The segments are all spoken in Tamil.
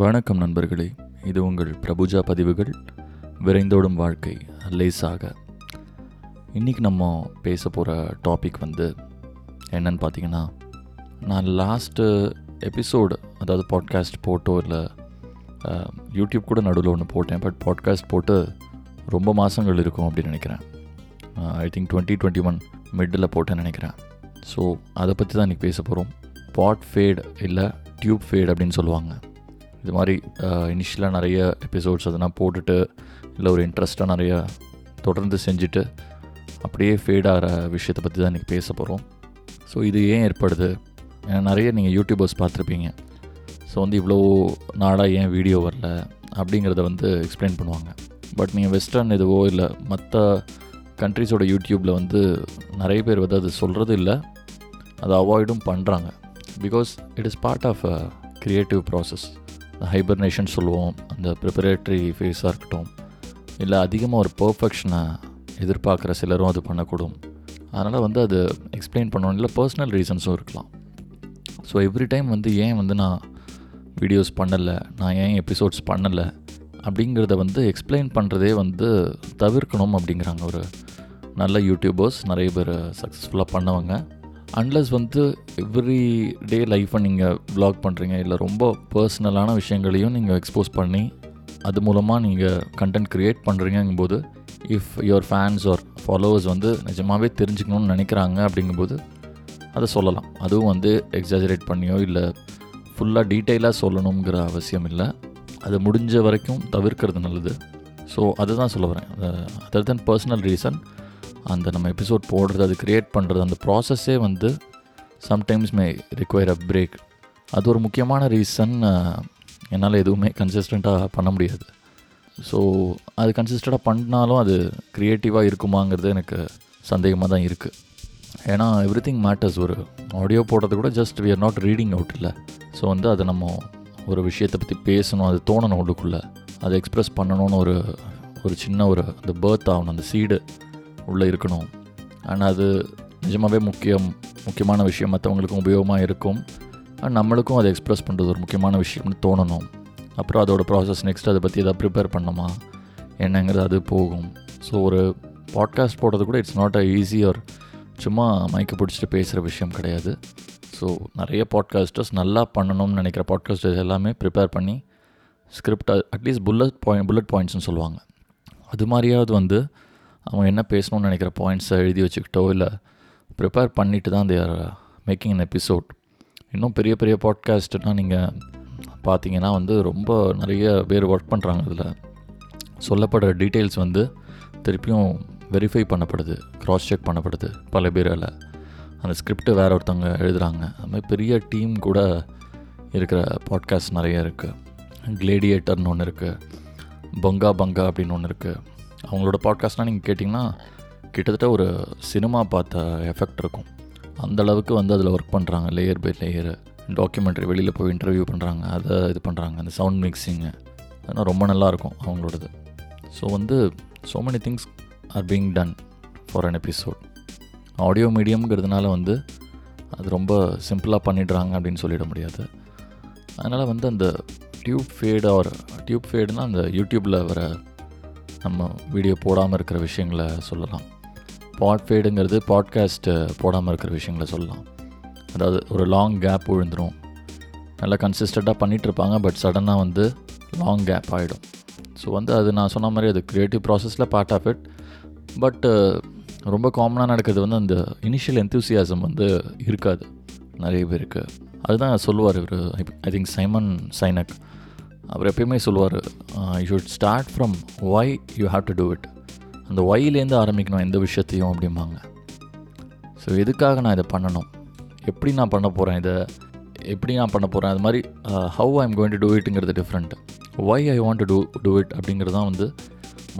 வணக்கம் நண்பர்களே இது உங்கள் பிரபுஜா பதிவுகள் விரைந்தோடும் வாழ்க்கை லேசாக. இன்றைக்கி நம்ம பேச போகிற டாபிக் வந்து என்னன்னு பார்த்தீங்கன்னா நான் லாஸ்ட்டு எபிசோடு அதாவது பாட்காஸ்ட் போட்டோ இல்லை யூடியூப் கூட நடுவில் ஒன்று போட்டேன் பட் பாட்காஸ்ட் போட்டு ரொம்ப மாதங்கள் இருக்கும் அப்படின்னு நினைக்கிறேன். I think twenty twenty one middle போட்டேன்னு நினைக்கிறேன். ஸோ அதை பற்றி தான் இன்றைக்கி பேச போகிறோம் பாட் ஃபேட் இல்லை டியூப் ஃபேட் அப்படின்னு சொல்லுவாங்க. இது மாதிரி இனிஷியலாக நிறைய எபிசோட்ஸ் அதெல்லாம் போட்டுட்டு இல்லை ஒரு இன்ட்ரெஸ்ட்டாக நிறைய தொடர்ந்து செஞ்சுட்டு அப்படியே ஃபேட் ஆகிற விஷயத்தை பற்றி தான் இன்றைக்கி பேச போகிறோம் ஸோ இது ஏன் ஏற்படுது? நிறைய நீங்கள் யூடியூபர்ஸ் பார்த்துருப்பீங்க. ஸோ வந்து இவ்வளோ நாடாக ஏன் வீடியோ வரல? அப்படிங்கிறத வந்து எக்ஸ்பிளைன் பண்ணுவாங்க. பட் நீங்கள் வெஸ்டர்ன் இதுவோ இல்லை மற்ற கண்ட்ரிஸோட யூடியூப்பில் வந்து நிறைய பேர் வந்து அது சொல்கிறது இல்லை. அதை அவாய்டும் பண்ணுறாங்க because it is part of a creative process hibernation சொல்லுவோம் அந்த ப்ரிப்பரேட்டரி ஃபேஸாக இருக்கட்டும். இல்லை அதிகமாக ஒரு பர்ஃபெக்ஷனை எதிர்பார்க்குற சிலரும் அது பண்ணக்கூடும். அதனால் வந்து அது எக்ஸ்பிளைன் பண்ணணும். இல்லை பர்சனல் ரீசன்ஸும் இருக்கலாம். ஸோ எவ்ரி டைம் வந்து ஏன் வந்து நான் வீடியோஸ் பண்ணலை நான் ஏன் எபிசோட்ஸ் பண்ணலை அப்படிங்கிறத வந்து எக்ஸ்பிளைன் பண்ணுறதே வந்து தவிர்க்கணும் அப்படிங்கிறாங்க ஒரு நல்ல யூடியூபர்ஸ் நிறைய பேர் சக்ஸஸ்ஃபுல்லாக பண்ணவங்க. அன்லஸ் வந்து எவ்ரி டே லைஃப்பை நீங்கள் ப்ளாக் பண்ணுறீங்க இல்லை ரொம்ப பர்சனலான விஷயங்களையும் நீங்கள் எக்ஸ்போஸ் பண்ணி அது மூலமாக நீங்கள் content create பண்ணுறீங்கும்போது if your fans or followers வந்து நிஜமாகவே தெரிஞ்சுக்கணும்னு நினைக்கிறாங்க அப்படிங்கும்போது அதை சொல்லலாம். அதுவும் வந்து எக்ஸாஜரேட் பண்ணியோ இல்லை ஃபுல்லாக டீட்டெயிலாக சொல்லணுங்கிற அவசியம் இல்லை. அது முடிஞ்ச வரைக்கும் தவிர்க்கிறது நல்லது. ஸோ அதுதான் சொல்ல வரேன். அதர் தென் பர்சனல் ரீசன் அந்த நம்ம எபிசோட் போடுறது அது க்ரியேட் பண்ணுறது அந்த ப்ராசஸ்ஸே வந்து sometimes may require a break அது ஒரு முக்கியமான ரீசன் என்னால் எதுவுமே கன்சிஸ்டண்ட்டாக பண்ண முடியாது. ஸோ அது கன்சிஸ்டண்ட்டாக பண்ணாலும் அது க்ரியேட்டிவாக இருக்குமாங்கிறது எனக்கு சந்தேகமாக தான் இருக்குது ஏன்னா எவ்ரி திங் மேட்டர்ஸ் ஒரு ஆடியோ போடுறது கூட just we are not reading out இல்லை. ஸோ வந்து அதை நம்ம ஒரு விஷயத்தை பற்றி பேசணும் அது தோணணும் உள்ளுக்குள்ளே. அதை எக்ஸ்ப்ரெஸ் பண்ணணும்னு ஒரு ஒரு சின்ன ஒரு அந்த பேர்த் ஆகணும் அந்த சீடு உள்ளே இருக்கணும். ஆனால் அது நிஜமாகவே முக்கியம். முக்கியமான விஷயம். மற்றவங்களுக்கும் உபயோகமாக இருக்கும். நம்மளுக்கும் அதை எக்ஸ்ப்ரெஸ் பண்ணுறது ஒரு முக்கியமான விஷயம்னு தோணணும். அப்புறம் அதோட ப்ராசஸ் நெக்ஸ்ட் அதை பற்றி எதாவது ப்ரிப்பேர் பண்ணணுமா? என்னங்கிறது அது போகும். ஸோ ஒரு பாட்காஸ்ட் போடுறது கூட it's not a easy or சும்மா மைக்கு பிடிச்சிட்டு பேசுகிற விஷயம் கிடையாது. ஸோ நிறைய பாட்காஸ்டர்ஸ் நல்லா பண்ணணும்னு நினைக்கிற பாட்காஸ்டர்ஸ் எல்லாமே ப்ரிப்பேர் பண்ணி script at least bullet point bullet பாயிண்ட்ஸ்னு சொல்லுவாங்க. அது மாதிரியாவது வந்து அவங்க என்ன பேசணும்னு நினைக்கிற பாயிண்ட்ஸை எழுதி வச்சுக்கிட்டோ இல்லை ப்ரிப்பேர் பண்ணிட்டு தான் தேர் மேக்கிங் அன் எபிசோட் இன்னும் பெரிய பெரிய பாட்காஸ்ட்னால் நீங்கள் பார்த்தீங்கன்னா வந்து ரொம்ப நிறைய பேர் ஒர்க் பண்ணுறாங்க அதில் சொல்லப்படுற டீட்டெயில்ஸ் வந்து திருப்பியும் வெரிஃபை பண்ணப்படுது க்ராஸ் செக் பண்ணப்படுது பல பேரால். அந்த ஸ்கிரிப்டை வேறு ஒருத்தவங்க எழுதுகிறாங்க அதுமாதிரி பெரிய டீம் கூட இருக்கிற பாட்காஸ்ட் நிறைய இருக்குது கிளேடியேட்டர்னு ஒன்று இருக்குது பங்கா பங்கா அப்படின்னு ஒன்று இருக்குது அவங்களோட பாட்காஸ்ட்லாம் நீங்கள் கேட்டிங்கன்னா கிட்டத்தட்ட ஒரு சினிமா பார்த்த எஃபெக்ட் இருக்கும். அந்த அளவுக்கு வந்து அதில் ஒர்க் பண்ணுறாங்க லேயர் பை லேயரு டாக்குமெண்ட்ரி வெளியில் போய் இன்டர்வியூ பண்ணுறாங்க அதை இது பண்ணுறாங்க அந்த சவுண்ட் மிக்சிங்கு அதெல்லாம் ரொம்ப நல்லாயிருக்கும் அவங்களோடது. ஸோ வந்து so many things are being done for an episode audio மீடியம்ங்கிறதுனால வந்து அது ரொம்ப சிம்பிளாக பண்ணிடுறாங்க அப்படின்னு சொல்லிட முடியாது. அதனால் வந்து அந்த டியூப் ஃபேடு ஆர் டியூப் ஃபேடுனால் அந்த யூடியூப்பில் வர நம்ம வீடியோ போடாமல் இருக்கிற விஷயங்களை சொல்லலாம். பாட்ஃபேடுங்கிறது பாட்காஸ்ட்டு போடாமல் இருக்கிற விஷயங்களை சொல்லலாம். அதாவது ஒரு லாங் கேப் விழுந்துடும் நல்லா கன்சிஸ்டண்ட்டாக பண்ணிகிட்ருப்பாங்க பட் சடனாக வந்து லாங் கேப் ஆகிடும் ஸோ வந்து அது நான் சொன்ன மாதிரி அது க்ரியேட்டிவ் ப்ராசஸில் பார்ட் ஆஃப் இட் பட்டு ரொம்ப காமனாக நடக்கிறது வந்து அந்த இனிஷியல் என்தூசியாசம் வந்து இருக்காது. நிறைய பேருக்கு. அதுதான் சொல்லுவார் இவர். ஐ திங்க் சைமன் சைனக் அவர் எப்பயுமே சொல்லுவார் you should start from why you have to do it அந்த ஒய்லேருந்து ஆரம்பிக்கணும் எந்த விஷயத்தையும் அப்படிம்பாங்க. ஸோ எதுக்காக நான் இதை பண்ணணும்? எப்படி நான் பண்ண போகிறேன் இதை? எப்படி நான் பண்ண போகிறேன் அது மாதிரி how I am going to do இட்டுங்கிறது different why I want to do do it அப்படிங்கிறது தான் வந்து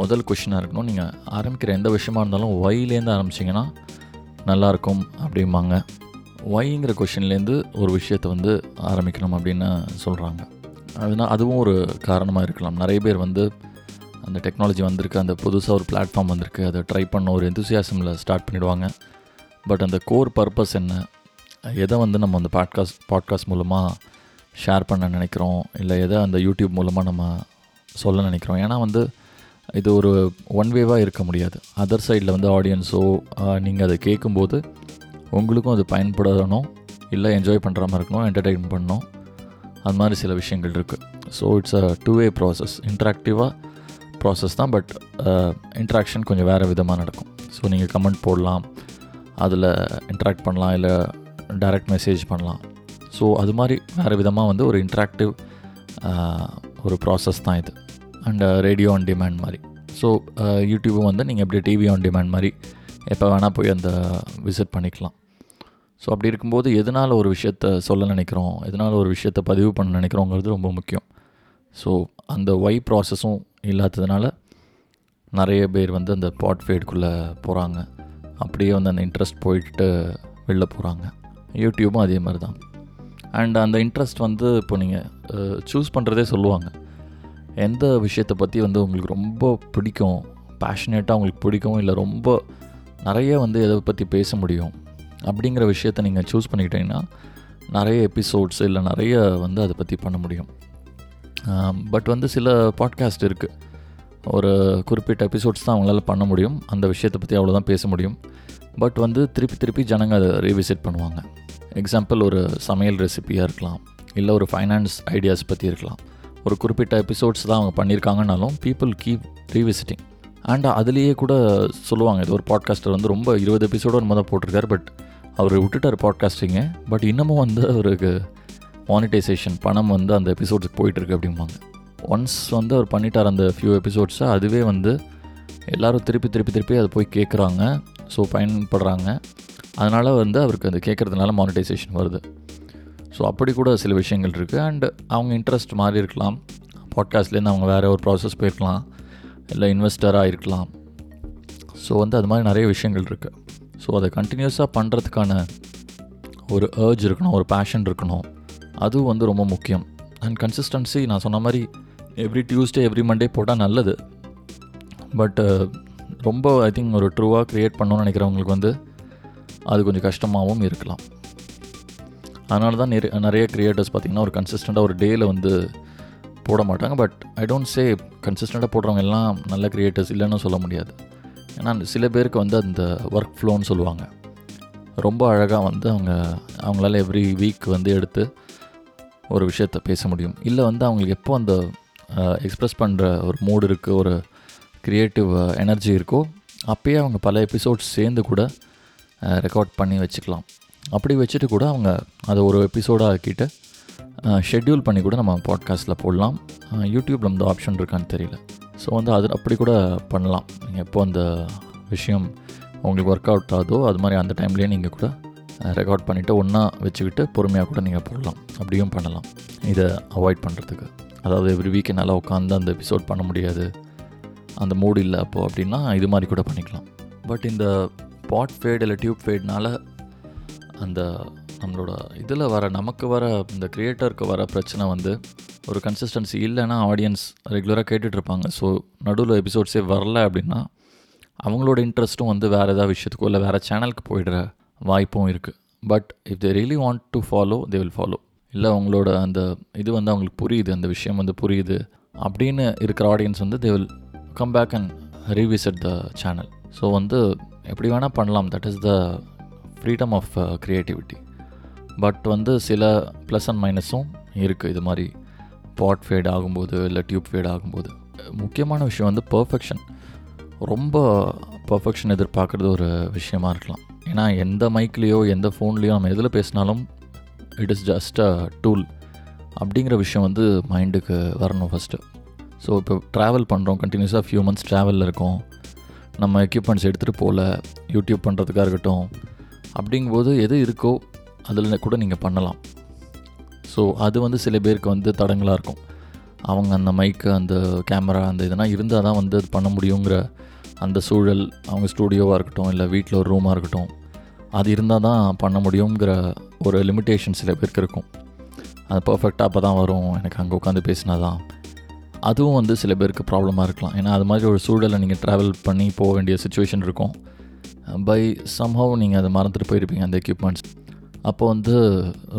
முதல் கொஷினாக இருக்கணும். நீங்கள் ஆரம்பிக்கிற எந்த விஷயமா இருந்தாலும் ஒய்லேருந்து ஆரம்பிச்சிங்கன்னா நல்லாயிருக்கும் அப்படிம்பாங்க. ஒய்ங்கிற கொஷின்லேருந்து ஒரு விஷயத்தை வந்து ஆரம்பிக்கணும் அப்படின்னு சொல்கிறாங்க அதுனால் அதுவும் ஒரு காரணமாக இருக்கலாம். நிறைய பேர் வந்து அந்த டெக்னாலஜி வந்திருக்கு அந்த புதுசாக ஒரு பிளாட்ஃபார்ம் வந்திருக்கு அதை ட்ரை பண்ண ஒரு எந்தூசியாசமில் ஸ்டார்ட் பண்ணிவிடுவாங்க பட் அந்த கோர் பர்பஸ் என்ன? எதை வந்து நம்ம அந்த பாட்காஸ்ட் பாட்காஸ்ட் மூலமாக ஷேர் பண்ண நினைக்கிறோம்? இல்லை எதை அந்த யூடியூப் மூலமாக நம்ம சொல்ல நினைக்கிறோம்? ஏன்னா வந்து இது ஒரு ஒன் வேவாக இருக்க முடியாது. அதர் சைடில் வந்து ஆடியன்ஸோ நீங்கள் அதை கேட்கும்போது உங்களுக்கும் அது பயன்படணும். இல்லை என்ஜாய் பண்ணுற மாதிரி இருக்கணும் என்டர்டெயின் பண்ணணும். அது மாதிரி சில விஷயங்கள் இருக்குது so it's a two way process இன்ட்ராக்டிவாக process தான் பட் இன்ட்ராக்ஷன் uh, கொஞ்சம் வேறு விதமாக நடக்கும். ஸோ நீங்கள் கமெண்ட் போடலாம் அதில் இன்ட்ராக்ட் பண்ணலாம் இல்லை டைரக்ட் மெசேஜ் பண்ணலாம். ஸோ அது மாதிரி வேறு விதமாக வந்து ஒரு இன்ட்ராக்டிவ் uh, ஒரு ப்ராசஸ் தான் இது. அண்ட் ரேடியோ ஆன் டிமாண்ட் மாதிரி. ஸோ யூடியூபும் uh, வந்து நீங்கள் எப்படி டிவி ஆன் டிமாண்ட் மாதிரி எப்போ வேணால் போய் அந்த விசிட் பண்ணிக்கலாம். ஸோ அப்படி இருக்கும்போது எதனால் ஒரு விஷயத்த சொல்ல நினைக்கிறோம்? எதனால் ஒரு விஷயத்த பதிவு பண்ண நினைக்கிறோங்கிறது ரொம்ப முக்கியம். ஸோ அந்த ஒய் ப்ராசஸும் இல்லாததுனால நிறைய பேர் வந்து அந்த பாட் ஃபேடுக்குள்ளே போகிறாங்க அப்படியே வந்து அந்த இன்ட்ரெஸ்ட் போயிட்டு வெளில போகிறாங்க யூடியூப்பும் அதே மாதிரி தான். அண்ட் அந்த இன்ட்ரெஸ்ட் வந்து இப்போ நீங்கள் சூஸ் பண்ணுறதே சொல்லுவாங்க. எந்த விஷயத்தை பற்றி வந்து உங்களுக்கு ரொம்ப பிடிக்கும்? பேஷனேட்டாக உங்களுக்கு பிடிக்கும் இல்லை ரொம்ப நிறைய வந்து எதை பற்றி பேச முடியும்? அப்படிங்கிற விஷயத்தை நீங்கள் சூஸ் பண்ணிக்கிட்டீங்கன்னா நிறைய எபிசோட்ஸ் இல்லை நிறைய வந்து அதை பற்றி பண்ண முடியும். பட் வந்து சில பாட்காஸ்ட் இருக்குது ஒரு குறிப்பிட்ட எபிசோட்ஸ் தான் அவங்களால பண்ண முடியும். அந்த விஷயத்தை பற்றி அவ்வளோதான் பேச முடியும். பட் வந்து திருப்பி திருப்பி ஜனங்க அதை ரீவிசிட் பண்ணுவாங்க. எக்ஸாம்பிள் ஒரு சமையல் ரெசிபியாக இருக்கலாம். இல்லை ஒரு ஃபைனான்ஸ் ஐடியாஸ் பற்றி இருக்கலாம். ஒரு குறிப்பிட்ட எபிசோட்ஸ் தான் அவங்க பண்ணியிருக்காங்கனாலும் பீப்புள் கீப் ரீவிசிட்டிங் அண்ட் அதுலேயே கூட சொல்லுவாங்க இது ஒரு பாட்காஸ்டர் வந்து ரொம்ப இருபது எபிசோடு நம்ம தான் போட்டிருக்காரு பட் அவர் விட்டுட்டார் பாட்காஸ்டிங்க பட் இன்னமும் வந்து அவருக்கு மானிட்டைசேஷன் பணம் வந்து அந்த எபிசோட்ஸுக்கு போயிட்டுருக்கு அப்படிம்பாங்க. ஒன்ஸ் வந்து அவர் பண்ணிட்டார் அந்த ஃபியூ எபிசோட்ஸை அதுவே வந்து எல்லோரும் திருப்பி திருப்பி திருப்பி அதை போய் கேட்குறாங்க ஸோ பயன்படுறாங்க. அதனால் வந்து அவருக்கு அது கேட்குறதுனால மானிட்டைசேஷன் வருது. ஸோ அப்படி கூட சில விஷயங்கள் இருக்குது அண்ட் அவங்க இன்ட்ரெஸ்ட் மாறி இருக்கலாம். பாட்காஸ்ட்லேருந்து அவங்க வேறு ஒரு ப்ராசஸ் போயிருக்கலாம். இல்லை இன்வெஸ்டராக இருக்கலாம். ஸோ வந்து அது மாதிரி நிறைய விஷயங்கள் இருக்குது ஸோ அதை கண்டினியூஸாக பண்ணுறதுக்கான ஒரு ஏர்ஜ் இருக்கணும் ஒரு பேஷன் இருக்கணும். அதுவும் வந்து ரொம்ப முக்கியம். அண்ட் கன்சிஸ்டன்சி நான் சொன்ன மாதிரி எவ்ரி டியூஸ்டே எவ்ரி மண்டே போட்டால் நல்லது. பட் ரொம்ப ஐ திங்க் ஒரு ட்ரூவாக க்ரியேட் பண்ணணும்னு நினைக்கிறவங்களுக்கு வந்து அது கொஞ்சம் கஷ்டமாகவும் இருக்கலாம். அதனால தான் நிறைய நிறைய க்ரியேட்டர்ஸ் பார்த்திங்கன்னா ஒரு கன்சிஸ்டண்ட்டாக ஒரு டேயில் வந்து போட மாட்டாங்க பட் ஐ டோன்ட் சே கன்சிஸ்டண்ட்டாக போடுறவங்க எல்லாம் நல்ல க்ரியேட்டர்ஸ் இல்லைன்னு சொல்ல முடியாது. ஏன்னா சில பேருக்கு வந்து அந்த ஒர்க் ஃப்ளோன்னு சொல்லுவாங்க. ரொம்ப அழகாக வந்து அவங்க அவங்களால எவ்ரி வீக் வந்து எடுத்து ஒரு விஷயத்த பேச முடியும். இல்லை வந்து அவங்களுக்கு எப்போ அந்த எக்ஸ்ப்ரெஸ் பண்ணுற ஒரு மூடு இருக்குது ஒரு க்ரியேட்டிவ் எனர்ஜி இருக்கோ அப்போயே அவங்க பல எபிசோட்ஸ் சேர்ந்து கூட ரெக்கார்ட் பண்ணி வச்சுக்கலாம். அப்படி வச்சுட்டு கூட அவங்க அதை ஒரு எபிசோடாக ஆக்கிட்டு ஷெட்யூல் பண்ணி கூட நம்ம பாட்காஸ்ட்டில் போடலாம். யூடியூப்பில் அந்த ஆப்ஷன் இருக்கான்னு தெரியல. ஸோ வந்து அது அப்படி கூட பண்ணலாம். நீங்கள் எப்போ அந்த விஷயம் உங்களுக்கு ஒர்க் அவுட் ஆகுதோ அது மாதிரி அந்த டைம்லேயே நீங்கள் கூட ரெக்கார்ட் பண்ணிவிட்டு ஒன்றா வச்சுக்கிட்டு பொறுமையாக கூட நீங்கள் போடலாம். அப்படியும் பண்ணலாம். இதை அவாய்ட் பண்ணுறதுக்கு அதாவது எவ்ரி வீக் என்னால் உட்காந்து அந்த எபிசோட் பண்ண முடியாது. அந்த மூடு இல்லை அப்போது அப்படின்னா இது மாதிரி கூட பண்ணிக்கலாம். பட் இந்த பாட் ஃபேட் இல்லை டியூப் ஃபேட்னால அந்த நம்மளோட இதில் வர நமக்கு வர இந்த க்ரியேட்டருக்கு வர பிரச்சனை வந்து ஒரு கன்சிஸ்டன்சி இல்லைன்னா ஆடியன்ஸ் ரெகுலராக கேட்டுட்ருப்பாங்க. ஸோ நடுவில் எபிசோட்ஸே வரல அப்படின்னா அவங்களோட இன்ட்ரெஸ்ட்டும் வந்து வேறு ஏதாவது விஷயத்துக்கோ இல்லை வேறு சேனலுக்கு போயிடுற வாய்ப்பும் இருக்குது but if they really want to follow they will follow இல்லை அவங்களோட அந்த இது வந்து அவங்களுக்கு புரியுது அந்த விஷயம் வந்து புரியுது அப்படின்னு இருக்கிற ஆடியன்ஸ் வந்து they will come back and revisit the channel so வந்து எப்படி வேணால் பண்ணலாம். That is the freedom of creativity but வந்து சில ப்ளஸ் அண்ட் மைனஸும் இருக்குது இது மாதிரி பாட் ஃபேட் ஆகும்போது இல்லை டியூப் ஃபேட் ஆகும்போது. முக்கியமான விஷயம் வந்து பர்ஃபெக்ஷன் ரொம்ப பர்ஃபெக்ஷன் எதிர்பார்க்குறது ஒரு விஷயமா இருக்கலாம். ஏன்னா எந்த மைக்லேயோ எந்த ஃபோன்லேயோ நம்ம எதில் பேசினாலும் it is just a tool அப்படிங்கிற விஷயம் வந்து மைண்டுக்கு வரணும் ஃபஸ்ட்டு ஸோ இப்போ ட்ராவல் பண்ணுறோம் கண்டினியூஸாக ஃபியூ மந்த்ஸ் ட்ராவலில் இருக்கோம். நம்ம எக்யூப்மெண்ட்ஸ் எடுத்துகிட்டு போகல யூடியூப் பண்ணுறதுக்காக இருக்கட்டும் அப்படிங்கும்போது எது இருக்கோ அதில் கூட நீங்கள் பண்ணலாம். ஸோ அது வந்து சில பேருக்கு வந்து தடங்களாக இருக்கும். அவங்க அந்த மைக்கு அந்த கேமரா அந்த இதெல்லாம் இருந்தால் தான் வந்து அது பண்ண முடியுங்கிற அந்த சூழல் அவங்க ஸ்டூடியோவாக இருக்கட்டும் இல்லை வீட்டில் ஒரு ரூமாக இருக்கட்டும் அது இருந்தால் தான் பண்ண முடியுங்கிற ஒரு லிமிட்டேஷன் சில பேருக்கு இருக்கும். அது பர்ஃபெக்டாக அப்போ தான் வரும். எனக்கு அங்கே உட்காந்து பேசினா தான். அதுவும் வந்து சில பேருக்கு ப்ராப்ளமாக இருக்கலாம். ஏன்னா அது மாதிரி ஒரு சூழலை நீங்கள் ட்ராவல் பண்ணி போக வேண்டிய சுச்சுவேஷன் இருக்கும். பை சம்ஹவ் நீங்கள் அதை மறந்துட்டு போயிருப்பீங்க அந்த எக்யூப்மெண்ட்ஸ் அப்போ வந்து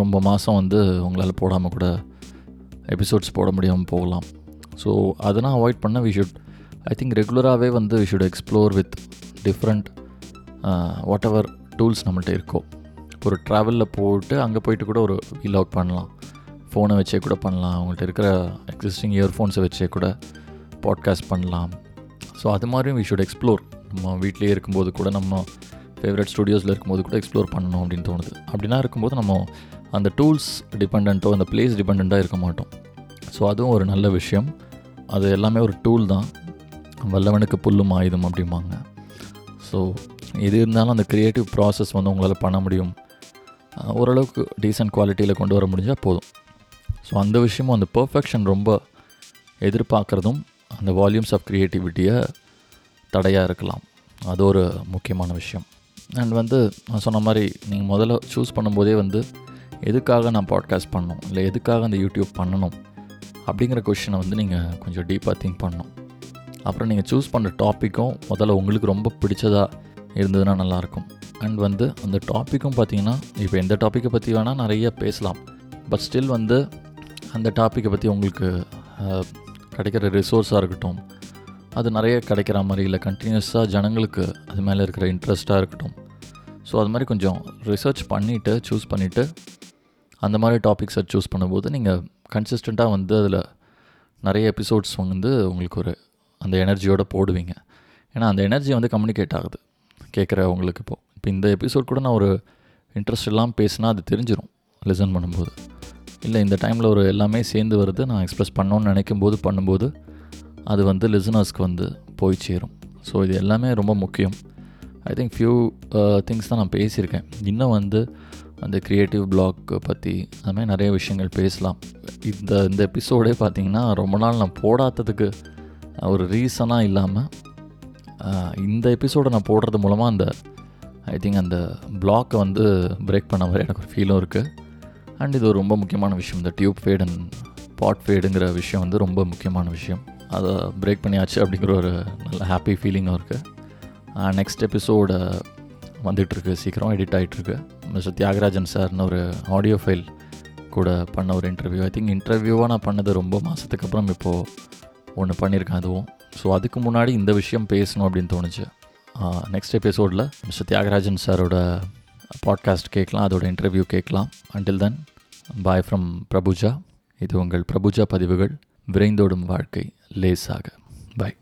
ரொம்ப மாதம் வந்து உங்களால் போடாமல் கூட எபிசோட்ஸ் போட முடியாமல் போகலாம். ஸோ அதெல்லாம் அவாய்ட் பண்ண வி ஷுட் ஐ திங்க் ரெகுலராகவே வந்து we should explore with different whatever tools நம்மள்ட்ட இருக்கோ. ஒரு ட்ராவலில் போட்டு அங்கே போயிட்டு கூட ஒரு வீலாக் பண்ணலாம். ஃபோனை வச்சே கூட பண்ணலாம். அவங்கள்ட்ட இருக்கிற எக்ஸிஸ்டிங் இயர்ஃபோன்ஸை வச்சே கூட பாட்காஸ்ட் பண்ணலாம். ஸோ அது மாதிரியும் வி ஷுட் எக்ஸ்ப்ளோர் நம்ம வீட்லேயே இருக்கும்போது கூட நம்ம ஃபேவரட் ஸ்டுடியோஸில் இருக்கும்போது கூட எக்ஸ்ப்ளோர் பண்ணணும் அப்படின்னு தோணுது. அப்படின்னா இருக்கும்போது நம்ம அந்த டூல்ஸ் டிபெண்ட்டோ அந்த பிளேஸ் டிபெண்ட்டாக இருக்க மாட்டோம். ஸோ அதுவும் ஒரு நல்ல விஷயம். அது எல்லாமே ஒரு டூல் தான். வல்லவனுக்கு புல்லும் ஆயுதம் அப்படிம்பாங்க. ஸோ எது இருந்தாலும் அந்த க்ரியேட்டிவ் ப்ராசஸ் வந்து உங்களால் பண்ண முடியும். ஓரளவுக்கு டீசெண்ட் குவாலிட்டியில் கொண்டு வர முடிஞ்சால் போதும். ஸோ அந்த விஷயமும் அந்த பர்ஃபெக்ஷன் ரொம்ப எதிர்பார்க்குறதும் அந்த வால்யூம்ஸ் ஆஃப் க்ரியேட்டிவிட்டியை தடையாக இருக்கலாம். அது ஒரு முக்கியமான விஷயம். அண்ட் வந்து நான் சொன்ன மாதிரி நீங்கள் முதல்ல சூஸ் பண்ணும்போதே வந்து எதுக்காக நான் பாட்காஸ்ட் பண்ணணும்? இல்லை எதுக்காக அந்த யூடியூப் பண்ணணும்? அப்படிங்கிற கொஷினை வந்து நீங்கள் கொஞ்சம் டீப்பாக திங்க் பண்ணணும். அப்புறம் நீங்கள் சூஸ் பண்ணுற டாப்பிக்கும் முதல்ல உங்களுக்கு ரொம்ப பிடிச்சதாக இருந்ததுன்னா நல்லாயிருக்கும். அண்ட் வந்து அந்த டாப்பிக்கும் பார்த்தீங்கன்னா இப்போ எந்த டாப்பிக்கை பற்றி வேணால் நிறைய பேசலாம். பட் ஸ்டில் வந்து அந்த டாப்பிக்கை பற்றி உங்களுக்கு கிடைக்கிற ரிசோர்ஸாக இருக்கட்டும் அது நிறைய கிடைக்கிற மாதிரி இல்லை. கண்டினியூஸாக ஜனங்களுக்கு அது மேலே இருக்கிற இன்ட்ரெஸ்ட்டாக இருக்கட்டும். ஸோ அது மாதிரி கொஞ்சம் ரிசர்ச் பண்ணிவிட்டு சூஸ் பண்ணிவிட்டு அந்த மாதிரி டாபிக்ஸை சூஸ் பண்ணும்போது நீங்கள் கன்சிஸ்டண்ட்டாக வந்து அதில் நிறைய எபிசோட்ஸ் வந்து உங்களுக்கு ஒரு அந்த எனர்ஜியோடு போடுவீங்க. ஏன்னா அந்த எனர்ஜி வந்து கம்யூனிகேட் ஆகுது. கேட்குற உங்களுக்கு இப்போது இப்போ இந்த எபிசோட் கூட நான் ஒரு இன்ட்ரெஸ்ட் இல்லாமல் பேசினா அது தெரிஞ்சிடும் லிசன் பண்ணும்போது. இல்லை இந்த டைமில் ஒரு எல்லாமே சேர்ந்து வருது நான் எக்ஸ்ப்ரெஸ் பண்ணோன்னு நினைக்கும் போது பண்ணும்போது அது வந்து லிசனர்ஸ்க்கு வந்து போய் சேரும். ஸோ இது எல்லாமே ரொம்ப முக்கியம். ஐ திங்க் ஃபியூ திங்ஸ் தான் நான் பேசியிருக்கேன். இன்னும் வந்து அந்த க்ரியேட்டிவ் பிளாக் பற்றி அது மாதிரி நிறைய விஷயங்கள் பேசலாம். இந்த இந்த எபிசோடே பார்த்தீங்கன்னா ரொம்ப நாள் நான் போடாததுக்கு ஒரு ரீசனாக இல்லாமல் இந்த எபிசோடை நான் போடுறது மூலமாக அந்த ஐ திங்க் அந்த பிளாக்கை வந்து பிரேக் பண்ண மாதிரி எனக்கு ஒரு ஃபீலும் இருக்குது அண்ட் இது ஒரு ரொம்ப முக்கியமான விஷயம். இந்த டியூப் ஃபேட் அண்ட் பாட் ஃபேடுங்கிற விஷயம் வந்து ரொம்ப முக்கியமான விஷயம். அதை பிரேக் பண்ணியாச்சு அப்படிங்கிற ஒரு நல்ல ஹாப்பி ஃபீலிங்கும் இருக்குது நெக்ஸ்ட் எபிசோடு வந்துட்டுருக்கு. சீக்கிரம் எடிட் ஆகிட்டுருக்கு மிஸ்டர் தியாகராஜன் சார்னு ஒரு ஆடியோ ஃபைல் கூட பண்ண ஒரு இன்டர்வியூ ஐ திங்க் இன்டர்வியூவாக நான் பண்ணது ரொம்ப மாதத்துக்கு அப்புறம் இப்போது ஒன்று பண்ணியிருக்கேன் அதுவும். ஸோ அதுக்கு முன்னாடி இந்த விஷயம் பேசணும் அப்படின்னு தோணுச்சு. நெக்ஸ்ட் எபிசோடில் மிஸ்டர் தியாகராஜன் சாரோட பாட்காஸ்ட் கேட்கலாம் அதோட இன்டர்வியூ கேட்கலாம். Until then bye from Prabhuja. இது உங்கள் பிரபுஜா பதிவுகள். விரைந்தோடும் வாழ்க்கை. லேசாக பாய்